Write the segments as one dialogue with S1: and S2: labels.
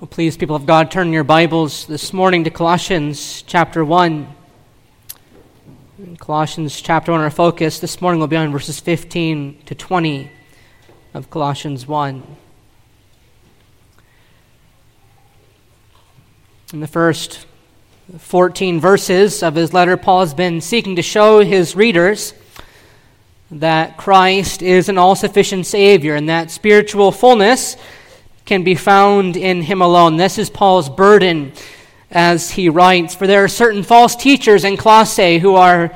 S1: Well, please, people of God, turn your Bibles this morning to Colossians chapter 1. In Colossians chapter 1, our focus this morning will be on verses 15 to 20 of Colossians 1. In the first 14 verses of his letter, Paul has been seeking to show his readers that Christ is an all sufficient Savior and that spiritual fullness can be found in him alone. This is Paul's burden as he writes. For there are certain false teachers in Colossae who are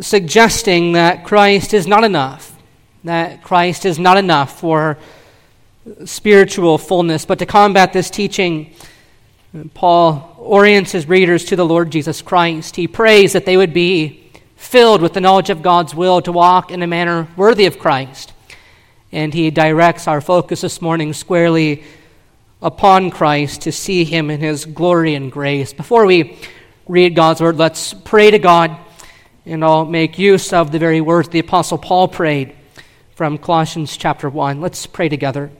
S1: suggesting that Christ is not enough, that Christ is not enough for spiritual fullness. But to combat this teaching, Paul orients his readers to the Lord Jesus Christ. He prays that they would be filled with the knowledge of God's will to walk in a manner worthy of Christ and he directs our focus this morning squarely upon Christ to see him in his glory and grace. Before we read God's word, let's pray to God, and I'll make use of the very words the Apostle Paul prayed from Colossians chapter 1. Let's pray together.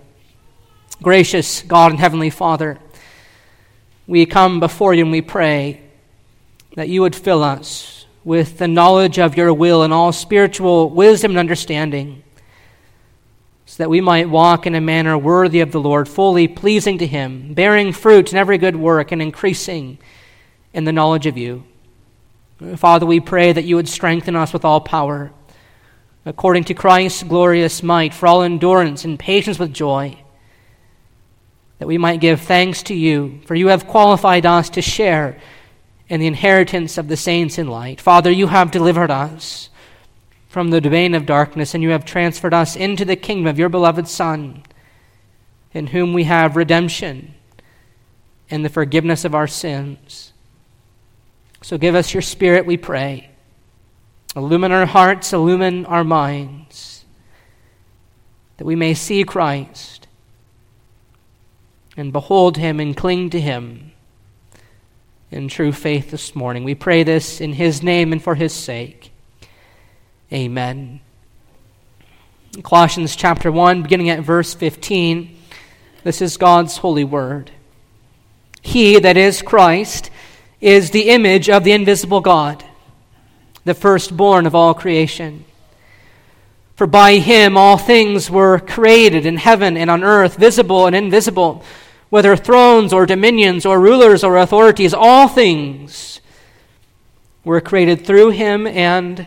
S1: Gracious God and Heavenly Father, we come before you and we pray that you would fill us with the knowledge of your will and all spiritual wisdom and understanding so that we might walk in a manner worthy of the Lord, fully pleasing to Him, bearing fruit in every good work, and increasing in the knowledge of you. Father, we pray that you would strengthen us with all power, according to Christ's glorious might, for all endurance and patience with joy, that we might give thanks to you, for you have qualified us to share in the inheritance of the saints in light. Father, you have delivered us from the domain of darkness, and you have transferred us into the kingdom of your beloved Son, in whom we have redemption and the forgiveness of our sins. So give us your Spirit, we pray. Illumine our hearts, illumine our minds, that we may see Christ and behold him and cling to him in true faith this morning. We pray this in his name and for his sake. Amen. Colossians chapter 1, beginning at verse 15. This is God's holy word. He, that is Christ, is the image of the invisible God, the firstborn of all creation. For by him all things were created in heaven and on earth, visible and invisible, whether thrones or dominions or rulers or authorities, all things were created through him and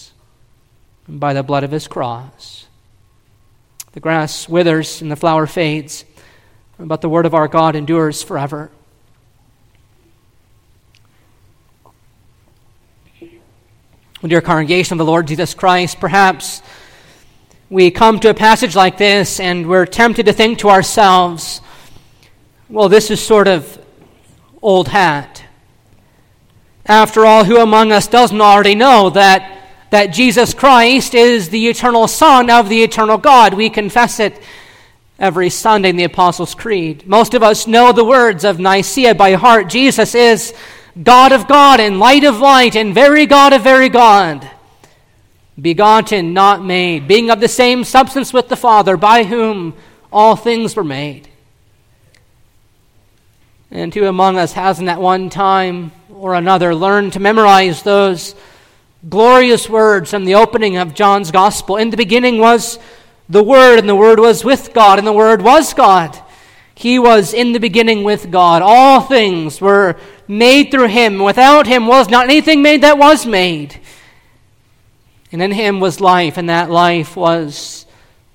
S1: by the blood of his cross. The grass withers and the flower fades, but the word of our God endures forever. Dear congregation of the Lord Jesus Christ, perhaps we come to a passage like this and we're tempted to think to ourselves, well, this is sort of old hat. After all, who among us doesn't already know that that Jesus Christ is the eternal Son of the eternal God. We confess it every Sunday in the Apostles' Creed. Most of us know the words of Nicaea by heart. Jesus is God of God and light of light and very God of very God. Begotten, not made, being of the same substance with the Father, by whom all things were made. And who among us hasn't at one time or another learned to memorize those glorious words from the opening of John's Gospel. In the beginning was the Word, and the Word was with God, and the Word was God. He was in the beginning with God. All things were made through him. Without him was not anything made that was made. And in him was life, and that life was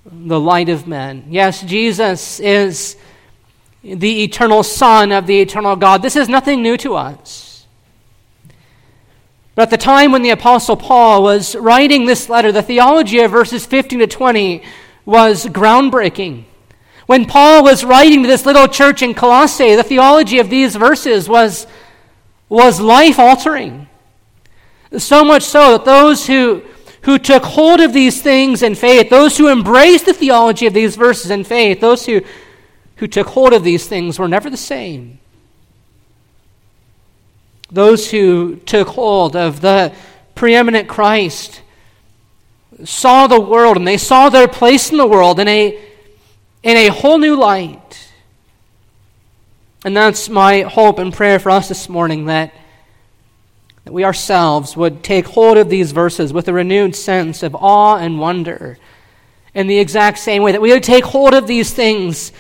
S1: the light of men. Yes, Jesus is the eternal Son of the eternal God. This is nothing new to us. But at the time when the Apostle Paul was writing this letter, the theology of verses 15 to 20 was groundbreaking. When Paul was writing to this little church in Colossae, the theology of these verses was, was life altering. So much so that those who, who took hold of these things in faith, those who embraced the theology of these verses in faith, those who, who took hold of these things were never the same. Those who took hold of the preeminent Christ saw the world and they saw their place in the world in a, in a whole new light. And that's my hope and prayer for us this morning that, that we ourselves would take hold of these verses with a renewed sense of awe and wonder in the exact same way that we would take hold of these things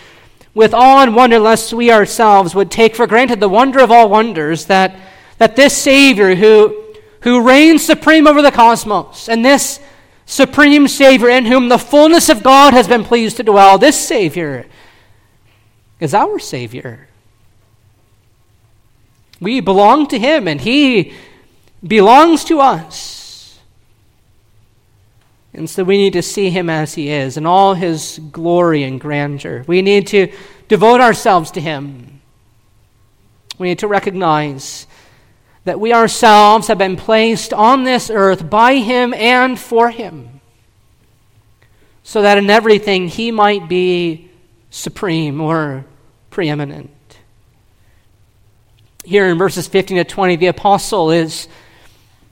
S1: with awe and wonder lest we ourselves would take for granted the wonder of all wonders that, that this Savior who who reigns supreme over the cosmos, and this supreme Savior in whom the fullness of God has been pleased to dwell, this Savior is our Savior. We belong to Him, and He belongs to us. And so we need to see Him as He is in all His glory and grandeur. We need to devote ourselves to Him. We need to recognize that we ourselves have been placed on this earth by Him and for Him, so that in everything He might be supreme or preeminent. Here in verses 15 to 20, the apostle is,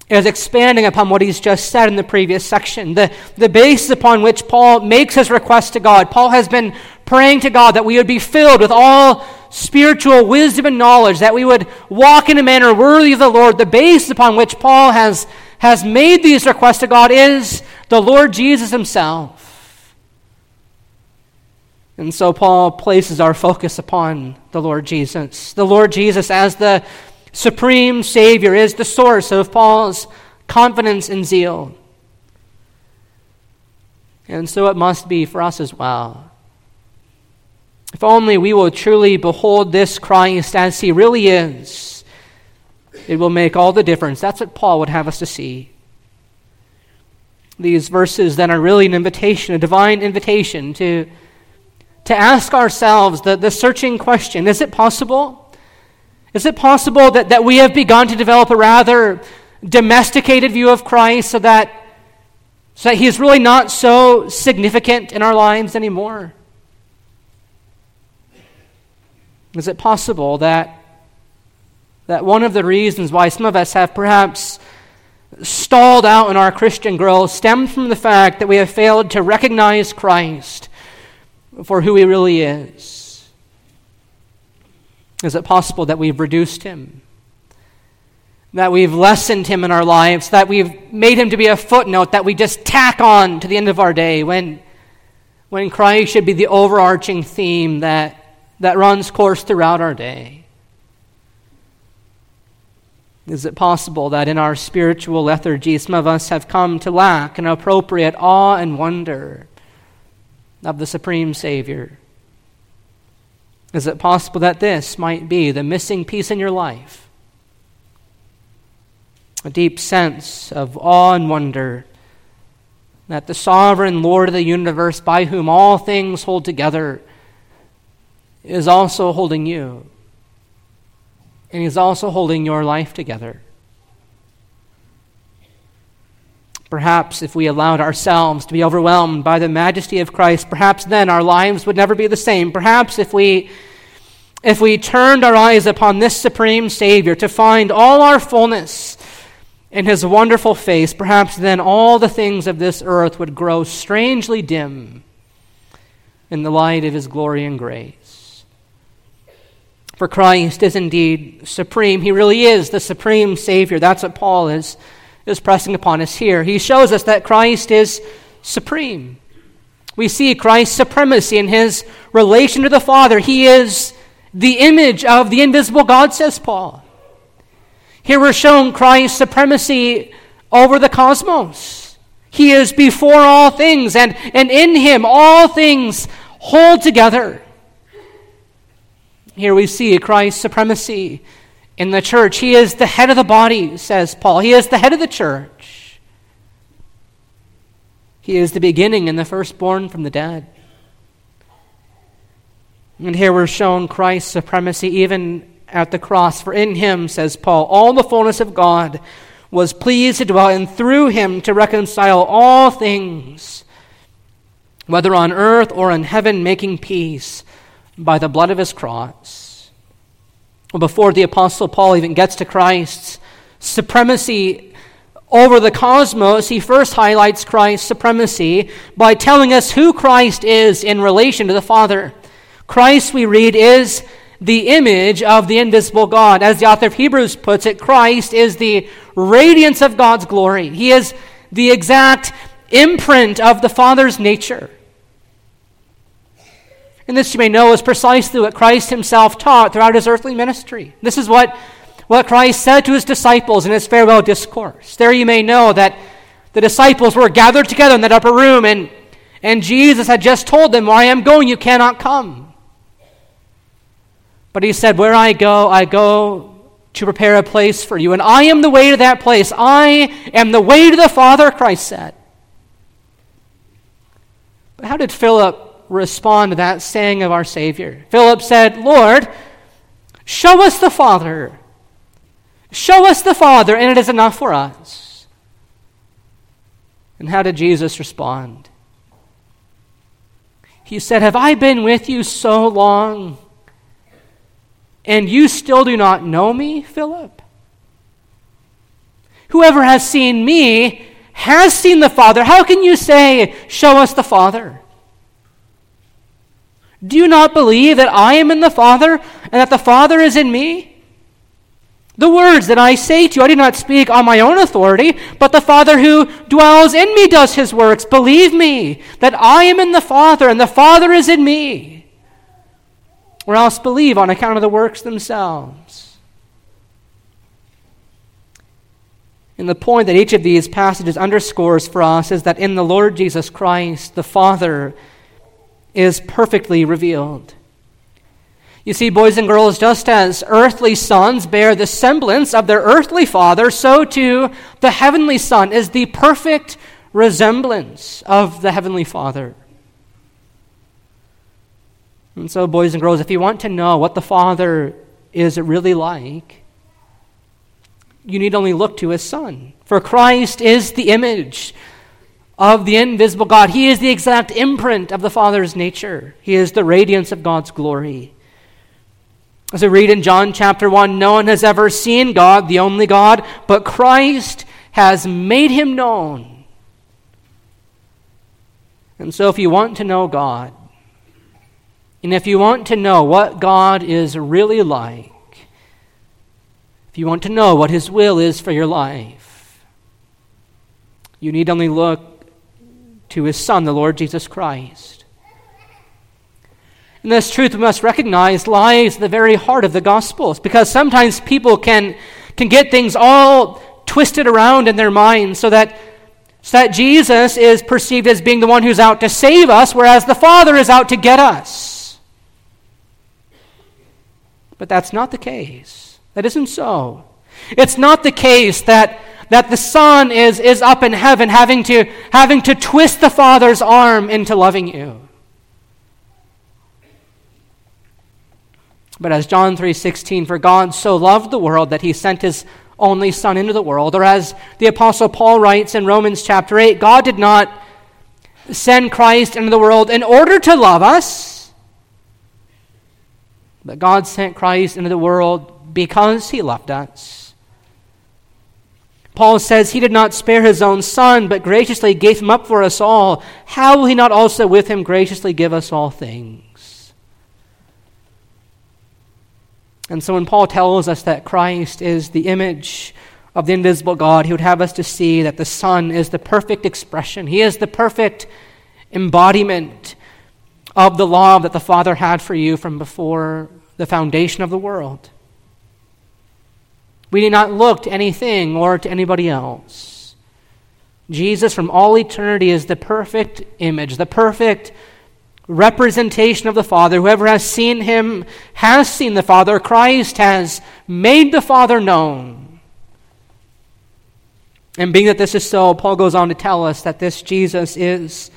S1: is expanding upon what he's just said in the previous section. The, the basis upon which Paul makes his request to God. Paul has been praying to God that we would be filled with all spiritual wisdom and knowledge, that we would walk in a manner worthy of the Lord. The base upon which Paul has, has made these requests to God is the Lord Jesus himself. And so Paul places our focus upon the Lord Jesus. The Lord Jesus, as the supreme Savior, is the source of Paul's confidence and zeal. And so it must be for us as well. If only we will truly behold this Christ as he really is, it will make all the difference. That's what Paul would have us to see. These verses then are really an invitation, a divine invitation to, to ask ourselves the, the searching question is it possible? Is it possible that, that we have begun to develop a rather domesticated view of Christ so that, so that he is really not so significant in our lives anymore? Is it possible that, that one of the reasons why some of us have perhaps stalled out in our Christian growth stems from the fact that we have failed to recognize Christ for who he really is? Is it possible that we've reduced him? That we've lessened him in our lives? That we've made him to be a footnote that we just tack on to the end of our day when, when Christ should be the overarching theme that that runs course throughout our day? Is it possible that in our spiritual lethargy, some of us have come to lack an appropriate awe and wonder of the Supreme Savior? Is it possible that this might be the missing piece in your life? A deep sense of awe and wonder that the sovereign Lord of the universe, by whom all things hold together, is also holding you. And He's also holding your life together. Perhaps if we allowed ourselves to be overwhelmed by the majesty of Christ, perhaps then our lives would never be the same. Perhaps if we if we turned our eyes upon this supreme Savior to find all our fullness in his wonderful face, perhaps then all the things of this earth would grow strangely dim in the light of his glory and grace. For Christ is indeed supreme. He really is the supreme Savior. That's what Paul is, is pressing upon us here. He shows us that Christ is supreme. We see Christ's supremacy in his relation to the Father. He is the image of the invisible God, says Paul. Here we're shown Christ's supremacy over the cosmos. He is before all things, and, and in him all things hold together. Here we see Christ's supremacy in the church. He is the head of the body, says Paul. He is the head of the church. He is the beginning and the firstborn from the dead. And here we're shown Christ's supremacy even at the cross. For in him, says Paul, all the fullness of God was pleased to dwell, and through him to reconcile all things, whether on earth or in heaven, making peace by the blood of his cross. Before the Apostle Paul even gets to Christ's supremacy over the cosmos, he first highlights Christ's supremacy by telling us who Christ is in relation to the Father. Christ, we read, is the image of the invisible God. As the author of Hebrews puts it, Christ is the radiance of God's glory. He is the exact imprint of the Father's nature. And this, you may know, is precisely what Christ himself taught throughout his earthly ministry. This is what, what Christ said to his disciples in his farewell discourse. There you may know that the disciples were gathered together in that upper room, and, and Jesus had just told them, Where I am going, you cannot come. But he said, Where I go, I go to prepare a place for you. And I am the way to that place. I am the way to the Father, Christ said. But how did Philip respond to that saying of our Savior? Philip said, Lord, show us the Father. Show us the Father, and it is enough for us. And how did Jesus respond? He said, Have I been with you so long? And you still do not know me, Philip? Whoever has seen me has seen the Father. How can you say, Show us the Father? Do you not believe that I am in the Father and that the Father is in me? The words that I say to you, I do not speak on my own authority, but the Father who dwells in me does his works. Believe me that I am in the Father and the Father is in me or else believe on account of the works themselves. And the point that each of these passages underscores for us is that in the Lord Jesus Christ, the Father is perfectly revealed. You see, boys and girls, just as earthly sons bear the semblance of their earthly father, so too the heavenly Son is the perfect resemblance of the heavenly Father. And so, boys and girls, if you want to know what the Father is really like, you need only look to his Son. For Christ is the image of the invisible God. He is the exact imprint of the Father's nature, He is the radiance of God's glory. As we read in John chapter 1, no one has ever seen God, the only God, but Christ has made him known. And so, if you want to know God, and if you want to know what God is really like, if you want to know what His will is for your life, you need only look to His Son, the Lord Jesus Christ. And this truth we must recognize lies at the very heart of the Gospels, because sometimes people can, can get things all twisted around in their minds so that, so that Jesus is perceived as being the one who's out to save us, whereas the Father is out to get us. But that's not the case. That isn't so. It's not the case that, that the Son is, is up in heaven having to, having to twist the Father's arm into loving you. But as John 3:16 for God so loved the world that he sent his only son into the world or as the apostle Paul writes in Romans chapter 8 God did not send Christ into the world in order to love us but God sent Christ into the world because he loved us. Paul says he did not spare his own son, but graciously gave him up for us all. How will he not also with him graciously give us all things? And so when Paul tells us that Christ is the image of the invisible God, he would have us to see that the Son is the perfect expression. He is the perfect embodiment of the law that the Father had for you from before the foundation of the world. We need not look to anything or to anybody else. Jesus, from all eternity, is the perfect image, the perfect representation of the Father. Whoever has seen him has seen the Father. Christ has made the Father known. And being that this is so, Paul goes on to tell us that this Jesus is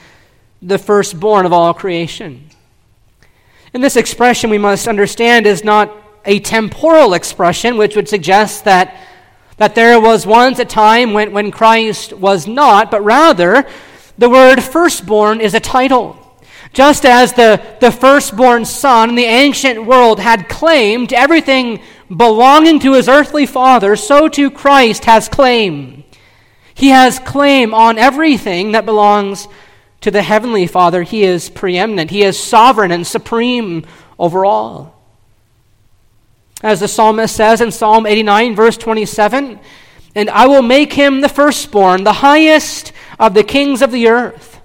S1: the firstborn of all creation. And this expression, we must understand, is not a temporal expression, which would suggest that, that there was once a time when, when Christ was not, but rather the word firstborn is a title. Just as the, the firstborn son in the ancient world had claimed everything belonging to his earthly father, so too Christ has claim. He has claim on everything that belongs to the heavenly Father. He is preeminent, he is sovereign and supreme over all. As the psalmist says in Psalm 89, verse 27, and I will make him the firstborn, the highest of the kings of the earth.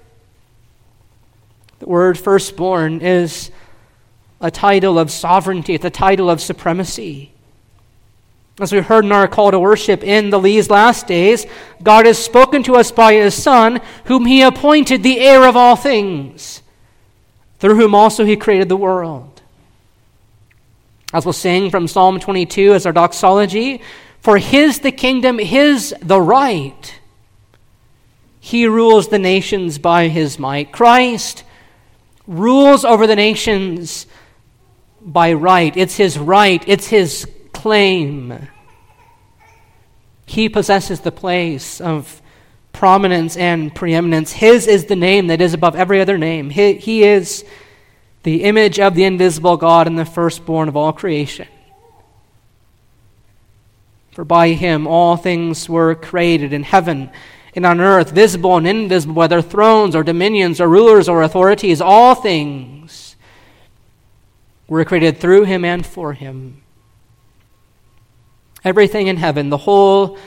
S1: The word firstborn is a title of sovereignty, it's a title of supremacy. As we heard in our call to worship in the these last days, God has spoken to us by his Son, whom he appointed the heir of all things, through whom also he created the world. As we'll sing from Psalm 22 as our doxology, for his the kingdom, his the right. He rules the nations by his might. Christ rules over the nations by right. It's his right, it's his claim. He possesses the place of prominence and preeminence. His is the name that is above every other name. He, he is the image of the invisible God and the firstborn of all creation. For by him all things were created in heaven and on earth, visible and invisible, whether thrones or dominions or rulers or authorities, all things were created through him and for him. Everything in heaven, the whole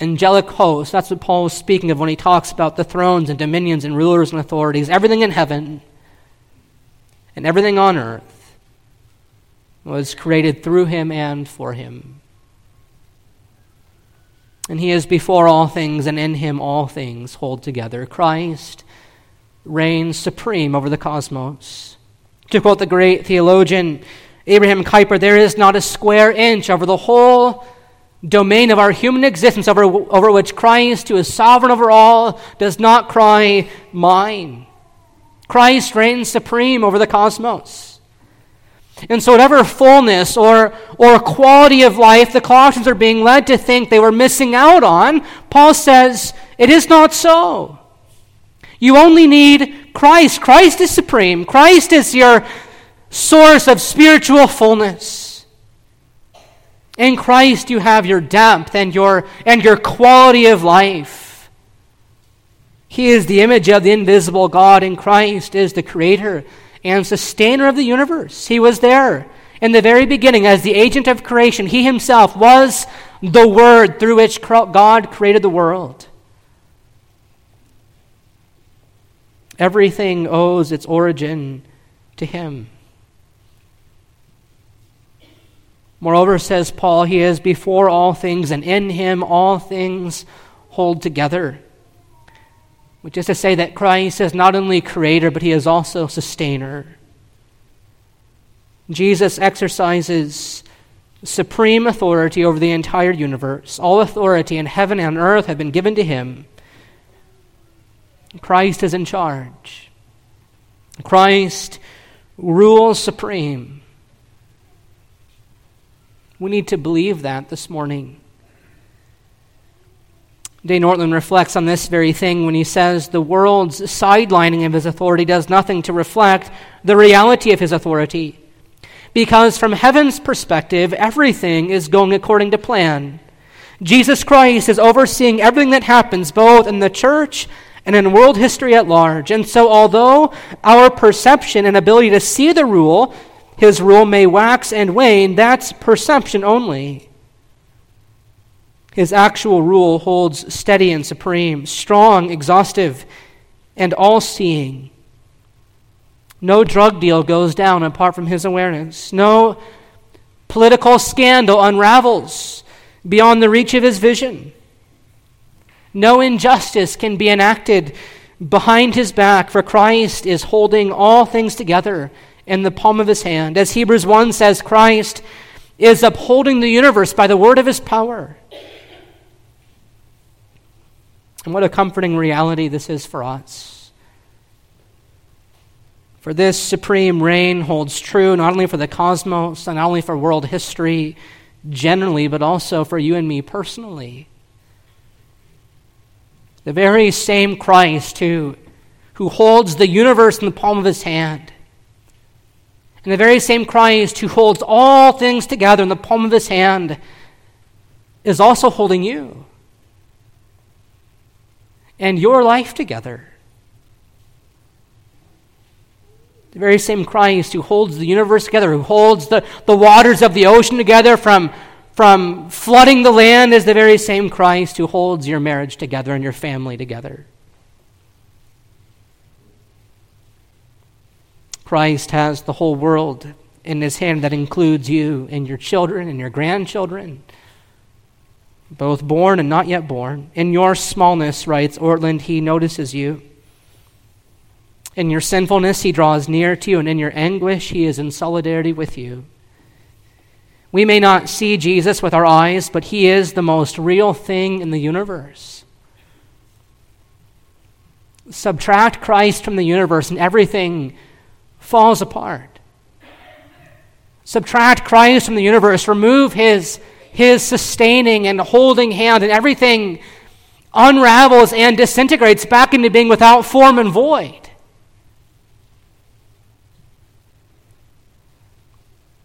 S1: angelic host, that's what Paul is speaking of when he talks about the thrones and dominions and rulers and authorities. Everything in heaven and everything on earth was created through him and for him. And he is before all things, and in him all things hold together. Christ reigns supreme over the cosmos. To quote the great theologian, Abraham Kuyper, there is not a square inch over the whole domain of our human existence over, over which Christ, who is sovereign over all, does not cry, Mine. Christ reigns supreme over the cosmos. And so, whatever fullness or, or quality of life the Colossians are being led to think they were missing out on, Paul says, it is not so. You only need Christ. Christ is supreme. Christ is your source of spiritual fullness. In Christ you have your depth and your, and your quality of life. He is the image of the invisible God, and Christ is the creator and sustainer of the universe. He was there in the very beginning as the agent of creation. He himself was the Word through which God created the world. Everything owes its origin to Him. Moreover, says Paul, he is before all things, and in him all things hold together. Which is to say that Christ is not only creator, but he is also sustainer. Jesus exercises supreme authority over the entire universe. All authority in heaven and earth have been given to him. Christ is in charge. Christ rules supreme. We need to believe that this morning. Dane Ortlund reflects on this very thing when he says the world's sidelining of his authority does nothing to reflect the reality of his authority. Because from heaven's perspective, everything is going according to plan. Jesus Christ is overseeing everything that happens both in the church and in world history at large. And so, although our perception and ability to see the rule his rule may wax and wane, that's perception only. His actual rule holds steady and supreme, strong, exhaustive, and all seeing. No drug deal goes down apart from his awareness. No political scandal unravels beyond the reach of his vision. No injustice can be enacted behind his back, for Christ is holding all things together in the palm of his hand. As Hebrews 1 says, Christ is upholding the universe by the word of his power. And what a comforting reality this is for us. For this supreme reign holds true not only for the cosmos, and not only for world history generally, but also for you and me personally. The very same Christ who, who holds the universe in the palm of his hand, and the very same Christ who holds all things together in the palm of his hand, is also holding you and your life together. The very same Christ who holds the universe together, who holds the, the waters of the ocean together from, from flooding the land, is the very same Christ who holds your marriage together and your family together. Christ has the whole world in his hand that includes you and your children and your grandchildren, both born and not yet born. In your smallness, writes Ortlund, he notices you. In your sinfulness, he draws near to you, and in your anguish, he is in solidarity with you. We may not see Jesus with our eyes, but he is the most real thing in the universe. Subtract Christ from the universe, and everything falls apart. Subtract Christ from the universe, remove his, his sustaining and holding hand, and everything unravels and disintegrates back into being without form and void.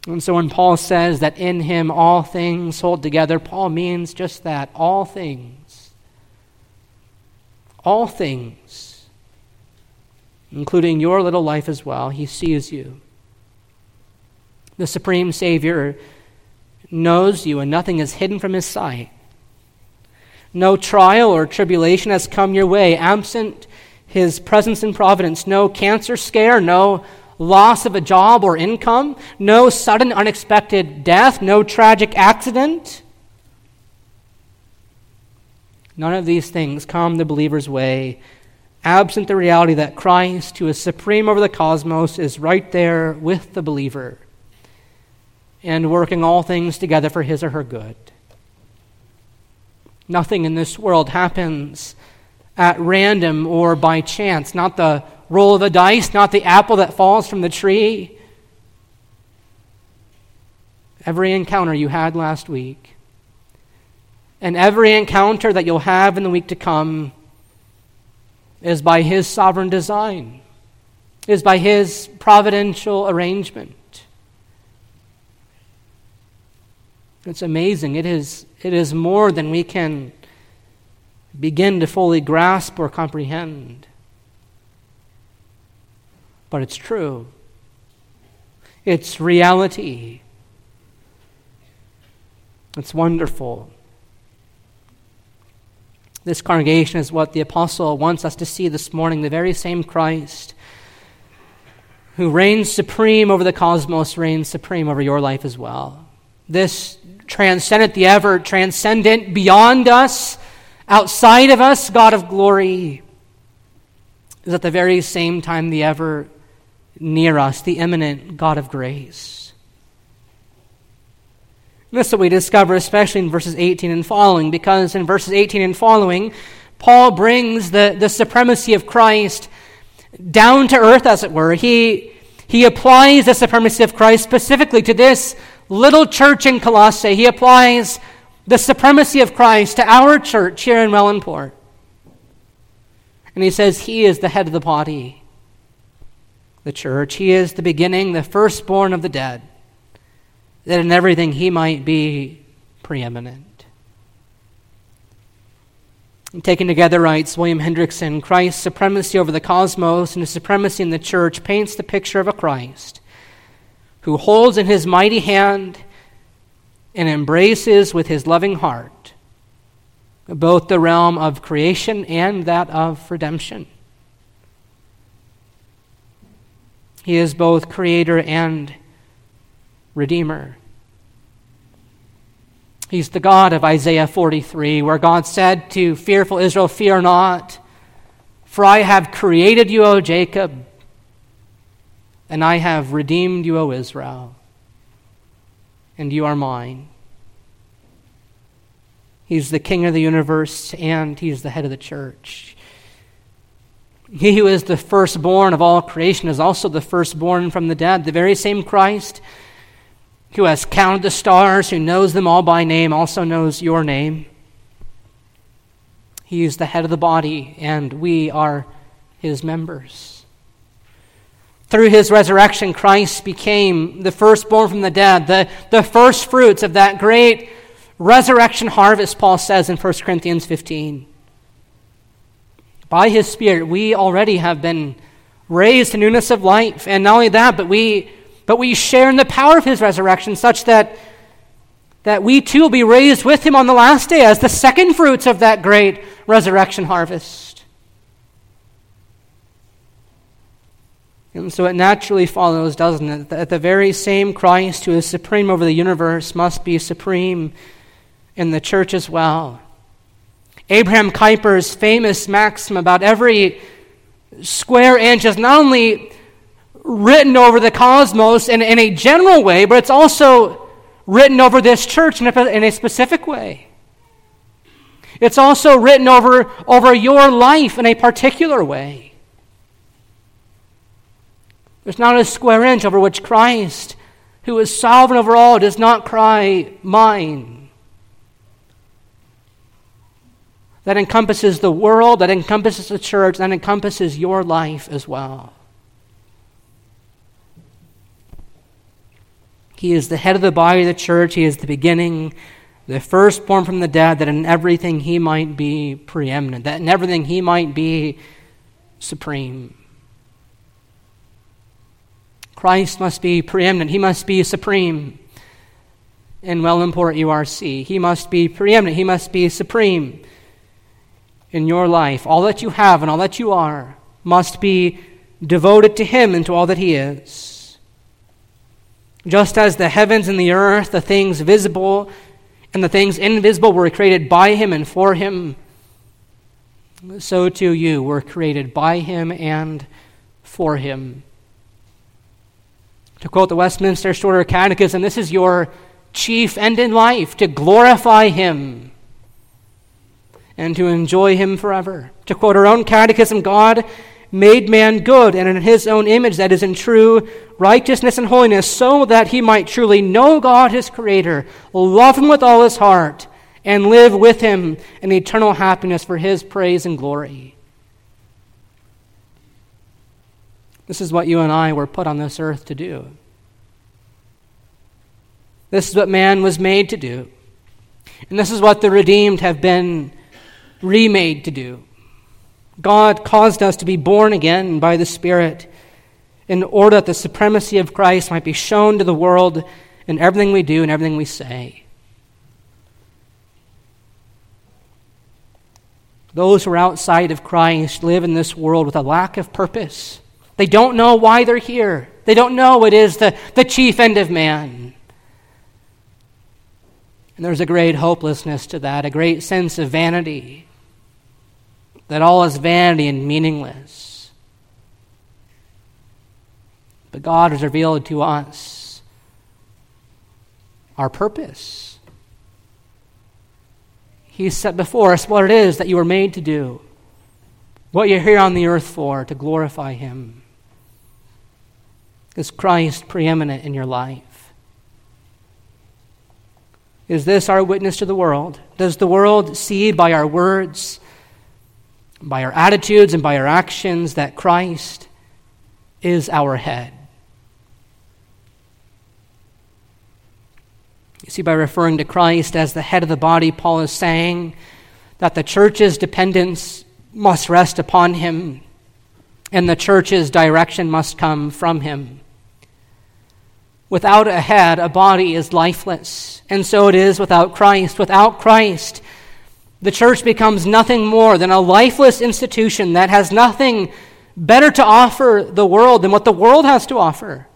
S1: And so when Paul says that in him all things hold together, Paul means just that all things. All things, including your little life as well. He sees you. The Supreme Savior knows you, and nothing is hidden from his sight. No trial or tribulation has come your way, absent his presence and providence. No cancer scare, no loss of a job or income, no sudden unexpected death, no tragic accident. None of these things come the believer's way, absent the reality that Christ, who is supreme over the cosmos, is right there with the believer and working all things together for his or her good. Nothing in this world happens at random or by chance, not the roll of the dice, not the apple that falls from the tree. Every encounter you had last week, and every encounter that you'll have in the week to come, is by His sovereign design, is by His providential arrangement. It's amazing. It is, it is more than we can begin to fully grasp or comprehend but it's true. It's reality. It's wonderful. This congregation is what the apostle wants us to see this morning the very same Christ who reigns supreme over the cosmos reigns supreme over your life as well. This transcendent, the ever transcendent, beyond us, outside of us, God of glory, is at the very same time the ever near us, the immanent God of grace. this is what we discover, especially in verses 18 and following, because in verses 18 and following, Paul brings the, the supremacy of Christ down to earth, as it were. He, he applies the supremacy of Christ specifically to this little church in Colossae. He applies the supremacy of Christ to our church here in Wellandport. And he says, He is the head of the body the church. He is the beginning, the firstborn of the dead, that in everything he might be preeminent. And taken together, writes William Hendriksen, Christ's supremacy over the cosmos and his supremacy in the church paints the picture of a Christ who holds in his mighty hand and embraces with his loving heart both the realm of creation and that of redemption. He is both creator and redeemer. He's the God of Isaiah 43, where God said to fearful Israel, Fear not, for I have created you, O Jacob, and I have redeemed you, O Israel, and you are mine. He's the king of the universe, and he's the head of the church. He who is the firstborn of all creation is also the firstborn from the dead. The very same Christ who has counted the stars, who knows them all by name, also knows your name. He is the head of the body, and we are his members. Through his resurrection, Christ became the firstborn from the dead, the, the first fruits of that great resurrection harvest, Paul says in 1 Corinthians 15. By his Spirit, we already have been raised to newness of life. And not only that, but we, but we share in the power of his resurrection, such that, that we too will be raised with him on the last day as the second fruits of that great resurrection harvest. And so it naturally follows, doesn't it, that the very same Christ who is supreme over the universe must be supreme in the church as well. Abraham Kuyper's famous maxim about every square inch is not only written over the cosmos in, in a general way, but it's also written over this church in a, in a specific way. It's also written over, over your life in a particular way. There's not a square inch over which Christ, who is sovereign over all, does not cry, Mine. That encompasses the world, that encompasses the church, that encompasses your life as well. He is the head of the body of the church. He is the beginning, the firstborn from the dead, that in everything he might be preeminent, that in everything he might be supreme. Christ must be preeminent. He must be supreme in Wellandport URC. He must be preeminent. He must be supreme in your life. All that you have and all that you are must be devoted to Him and to all that He is. Just as the heavens and the earth, the things visible and the things invisible, were created by him and for him, so too you were created by him and for him. To quote the Westminster Shorter Catechism, this is your chief end in life to glorify him and to enjoy him forever. To quote our own catechism, God made man good and in his own image, that is, in true righteousness and holiness, so that he might truly know God his Creator, love him with all his heart, and live with him in eternal happiness for his praise and glory. This is what you and I were put on this earth to do. This is what man was made to do. And this is what the redeemed have been remade to do. God caused us to be born again by the Spirit in order that the supremacy of Christ might be shown to the world in everything we do and everything we say. Those who are outside of Christ live in this world with a lack of purpose. They don't know why they're here. They don't know it is the, the chief end of man. And there's a great hopelessness to that, a great sense of vanity that all is vanity and meaningless. But God has revealed to us our purpose. He set before us what it is that you were made to do, what you're here on the earth for, to glorify Him. Is Christ preeminent in your life? Is this our witness to the world? Does the world see by our words by our attitudes and by our actions that Christ is our head. You see, by referring to Christ as the head of the body, Paul is saying that the church's dependence must rest upon him and the church's direction must come from him. Without a head, a body is lifeless, and so it is without Christ. Without Christ, the church becomes nothing more than a lifeless institution that has nothing better to offer the world than what the world has to offer.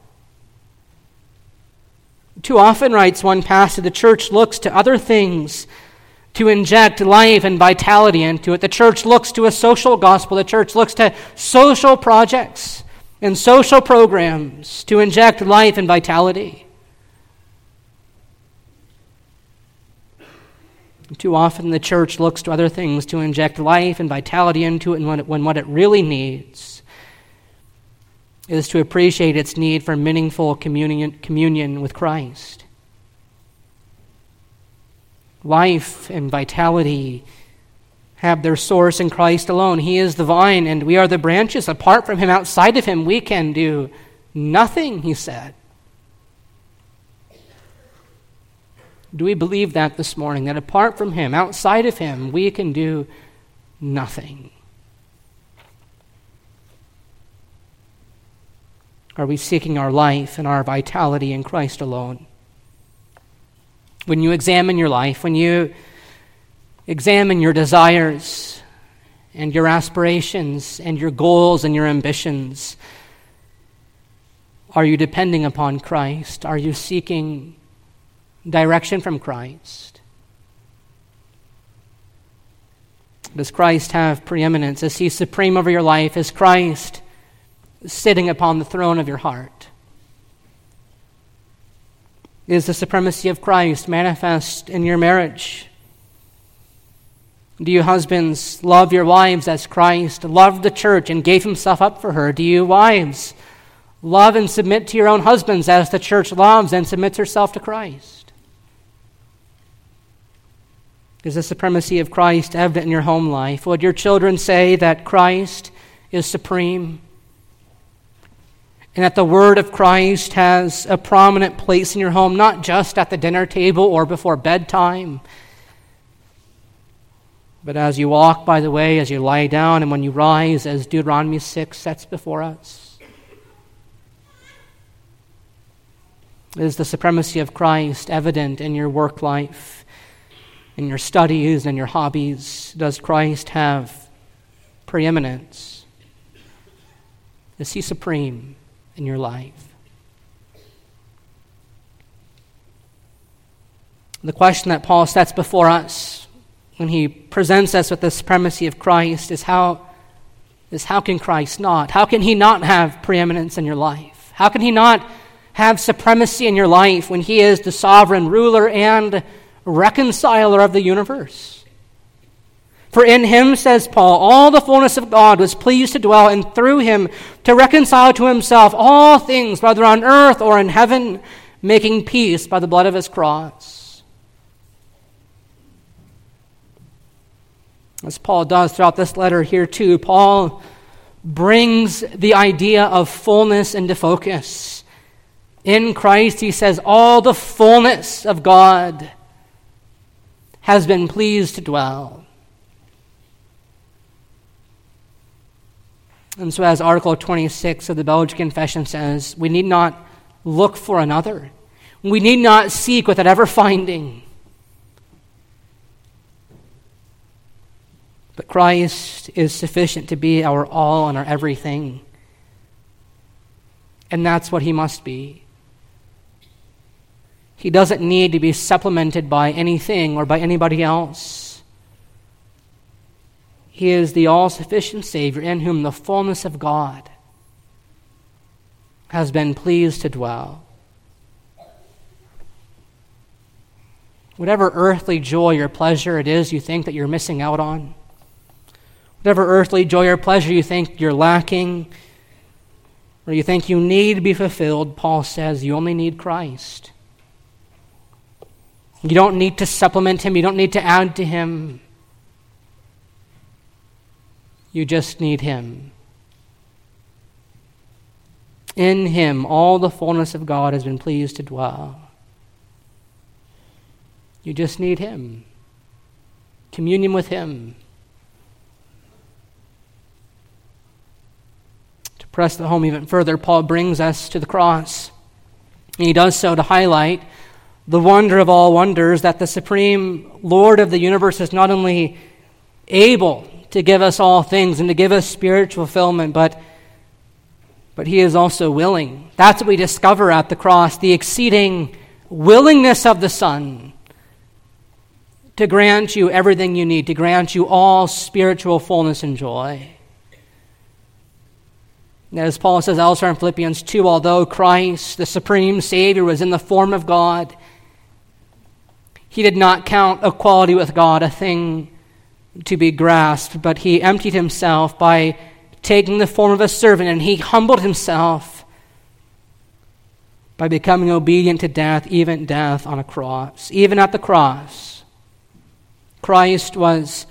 S1: Too often, writes one pastor, the church looks to other things to inject life and vitality into it. The church looks to a social gospel. The church looks to social projects and social programs to inject life and vitality. Too often the church looks to other things to inject life and vitality into it when, it, when what it really needs is to appreciate its need for meaningful communion, communion with Christ. Life and vitality have their source in Christ alone. He is the vine, and we are the branches. Apart from Him, outside of Him, we can do nothing, He said. Do we believe that this morning? That apart from Him, outside of Him, we can do nothing? Are we seeking our life and our vitality in Christ alone? When you examine your life, when you examine your desires and your aspirations and your goals and your ambitions, are you depending upon Christ? Are you seeking direction from Christ? Does Christ have preeminence? Is he supreme over your life? Is Christ sitting upon the throne of your heart? Is the supremacy of Christ manifest in your marriage? Do you husbands love your wives as Christ loved the church and gave himself up for her? Do you wives love and submit to your own husbands as the church loves and submits herself to Christ? Is the supremacy of Christ evident in your home life? Would your children say that Christ is supreme? And that the word of Christ has a prominent place in your home, not just at the dinner table or before bedtime, but as you walk by the way, as you lie down, and when you rise, as Deuteronomy 6 sets before us. Is the supremacy of Christ evident in your work life? in your studies and your hobbies? Does Christ have preeminence? Is he supreme in your life? The question that Paul sets before us when he presents us with the supremacy of Christ is how, is how can Christ not? How can he not have preeminence in your life? How can he not have supremacy in your life when he is the sovereign ruler and reconciler of the universe. For in him, says Paul, all the fullness of God was pleased to dwell, and through him to reconcile to himself all things, whether on earth or in heaven, making peace by the blood of his cross. As Paul does throughout this letter here, too, Paul brings the idea of fullness into focus. In Christ, he says, all the fullness of God has been pleased to dwell. And so, as Article 26 of the Belgic Confession says, we need not look for another. We need not seek without ever finding. But Christ is sufficient to be our all and our everything. And that's what he must be. He doesn't need to be supplemented by anything or by anybody else. He is the all sufficient Savior in whom the fullness of God has been pleased to dwell. Whatever earthly joy or pleasure it is you think that you're missing out on, whatever earthly joy or pleasure you think you're lacking, or you think you need to be fulfilled, Paul says you only need Christ. You don't need to supplement him, you don't need to add to him. You just need him. In him, all the fullness of God has been pleased to dwell. You just need him. Communion with him. Press the home even further, Paul brings us to the cross. And he does so to highlight the wonder of all wonders that the supreme Lord of the universe is not only able to give us all things and to give us spiritual fulfillment, but, but he is also willing. That's what we discover at the cross the exceeding willingness of the Son to grant you everything you need, to grant you all spiritual fullness and joy. As Paul says elsewhere in Philippians 2, although Christ, the supreme Savior, was in the form of God, He did not count equality with God a thing to be grasped, but he emptied himself by taking the form of a servant, and he humbled himself by becoming obedient to death, even death on a cross. Even at the cross, Christ was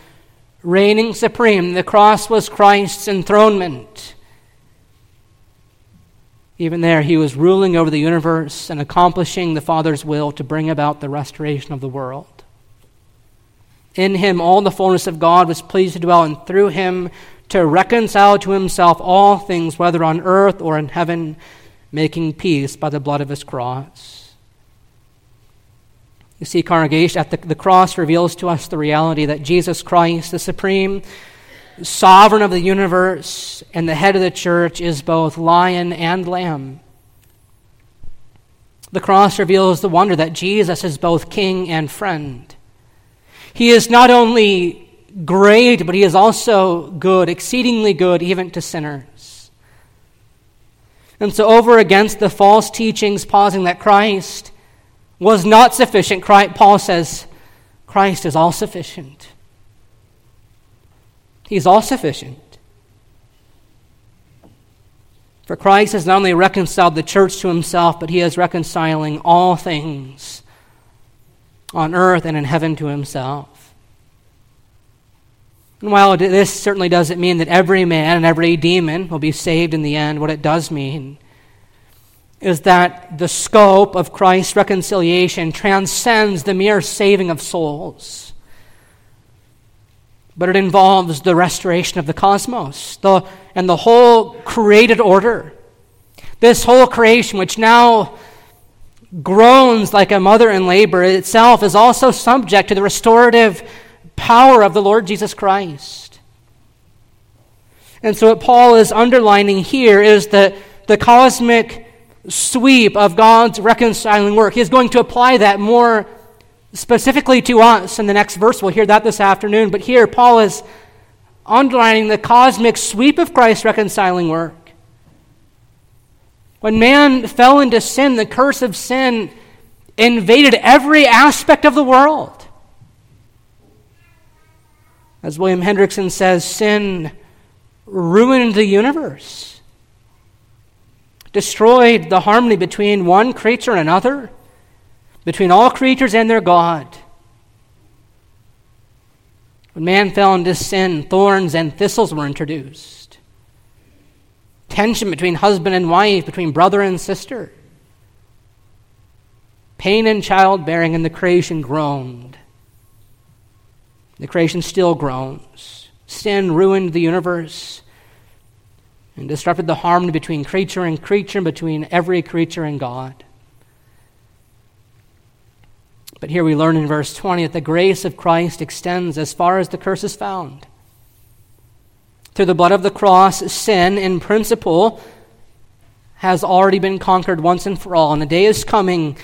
S1: reigning supreme. The cross was Christ's enthronement. Even there, he was ruling over the universe and accomplishing the Father's will to bring about the restoration of the world. In him, all the fullness of God was pleased to dwell, and through him to reconcile to himself all things, whether on earth or in heaven, making peace by the blood of his cross. You see, congregation, at the, the cross reveals to us the reality that Jesus Christ, the supreme sovereign of the universe and the head of the church, is both lion and lamb. The cross reveals the wonder that Jesus is both king and friend. He is not only great, but he is also good, exceedingly good, even to sinners. And so, over against the false teachings pausing that Christ was not sufficient, Paul says, Christ is all sufficient. He's all sufficient. For Christ has not only reconciled the church to himself, but he is reconciling all things on earth and in heaven to himself. And while this certainly doesn't mean that every man and every demon will be saved in the end, what it does mean is that the scope of Christ's reconciliation transcends the mere saving of souls. But it involves the restoration of the cosmos the, and the whole created order. This whole creation, which now groans like a mother in labor itself is also subject to the restorative power of the Lord Jesus Christ. And so, what Paul is underlining here is that the cosmic sweep of God's reconciling work. He is going to apply that more specifically to us in the next verse. We'll hear that this afternoon. But here, Paul is underlining the cosmic sweep of Christ's reconciling work. When man fell into sin, the curse of sin invaded every aspect of the world. As William Hendriksen says, sin ruined the universe, destroyed the harmony between one creature and another, between all creatures and their God. When man fell into sin, thorns and thistles were introduced tension between husband and wife, between brother and sister. Pain in childbearing, and the creation groaned. The creation still groans. Sin ruined the universe and disrupted the harmony between creature and creature, and between every creature and God. But here we learn in verse 20 that the grace of Christ extends as far as the curse is found. Through the blood of the cross, sin, in principle, has already been conquered once and for all. And the day is coming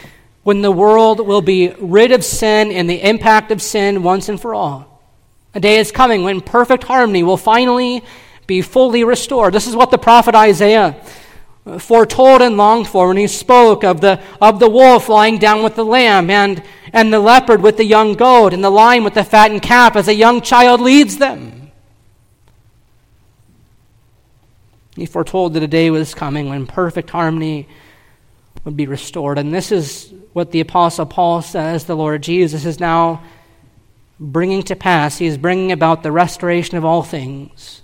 S1: when the world will be rid of sin and the impact of sin once and for all. A day is coming when perfect harmony will finally be fully restored. This is what the prophet Isaiah foretold and longed for when he spoke of the, of the wolf lying down with the lamb and, and the leopard with the young goat and the lion with the fattened calf as a young child leads them. He foretold that a day was coming when perfect harmony would be restored. And this is what the Apostle Paul says the Lord Jesus is now bringing to pass. He is bringing about the restoration of all things.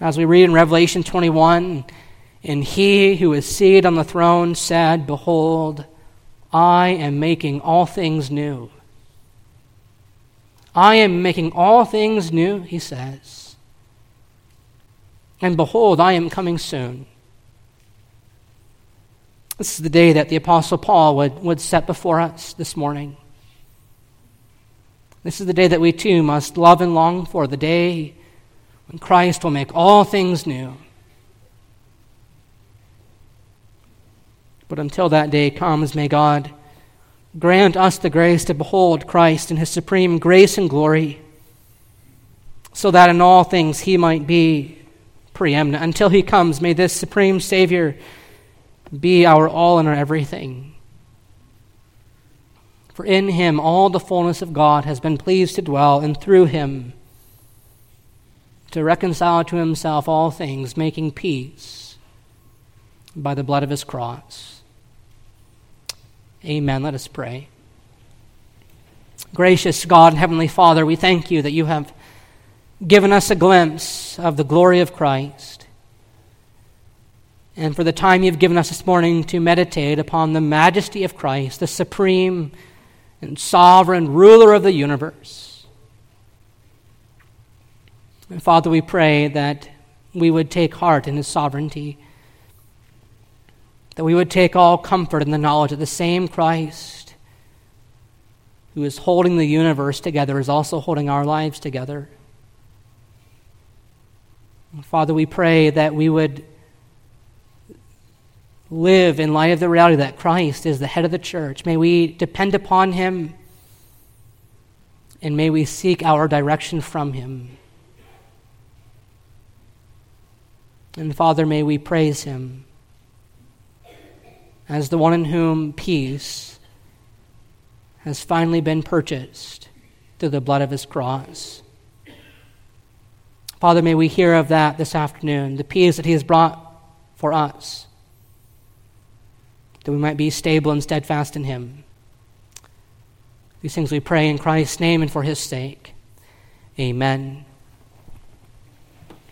S1: As we read in Revelation 21, and he who is seated on the throne said, Behold, I am making all things new. I am making all things new, he says. And behold, I am coming soon. This is the day that the Apostle Paul would, would set before us this morning. This is the day that we too must love and long for, the day when Christ will make all things new. But until that day comes, may God grant us the grace to behold Christ in his supreme grace and glory, so that in all things he might be preeminent. Until he comes, may this supreme Savior be our all and our everything. For in him all the fullness of God has been pleased to dwell, and through him to reconcile to himself all things, making peace by the blood of his cross. Amen. Let us pray. Gracious God and Heavenly Father, we thank you that you have given us a glimpse of the glory of Christ. And for the time you've given us this morning to meditate upon the majesty of Christ, the supreme and sovereign ruler of the universe. And Father, we pray that we would take heart in his sovereignty, that we would take all comfort in the knowledge that the same Christ who is holding the universe together is also holding our lives together. Father, we pray that we would live in light of the reality that Christ is the head of the church. May we depend upon him and may we seek our direction from him. And Father, may we praise him as the one in whom peace has finally been purchased through the blood of his cross. Father, may we hear of that this afternoon, the peace that he has brought for us that we might be stable and steadfast in Him. These things we pray in Christ's name and for His sake. Amen.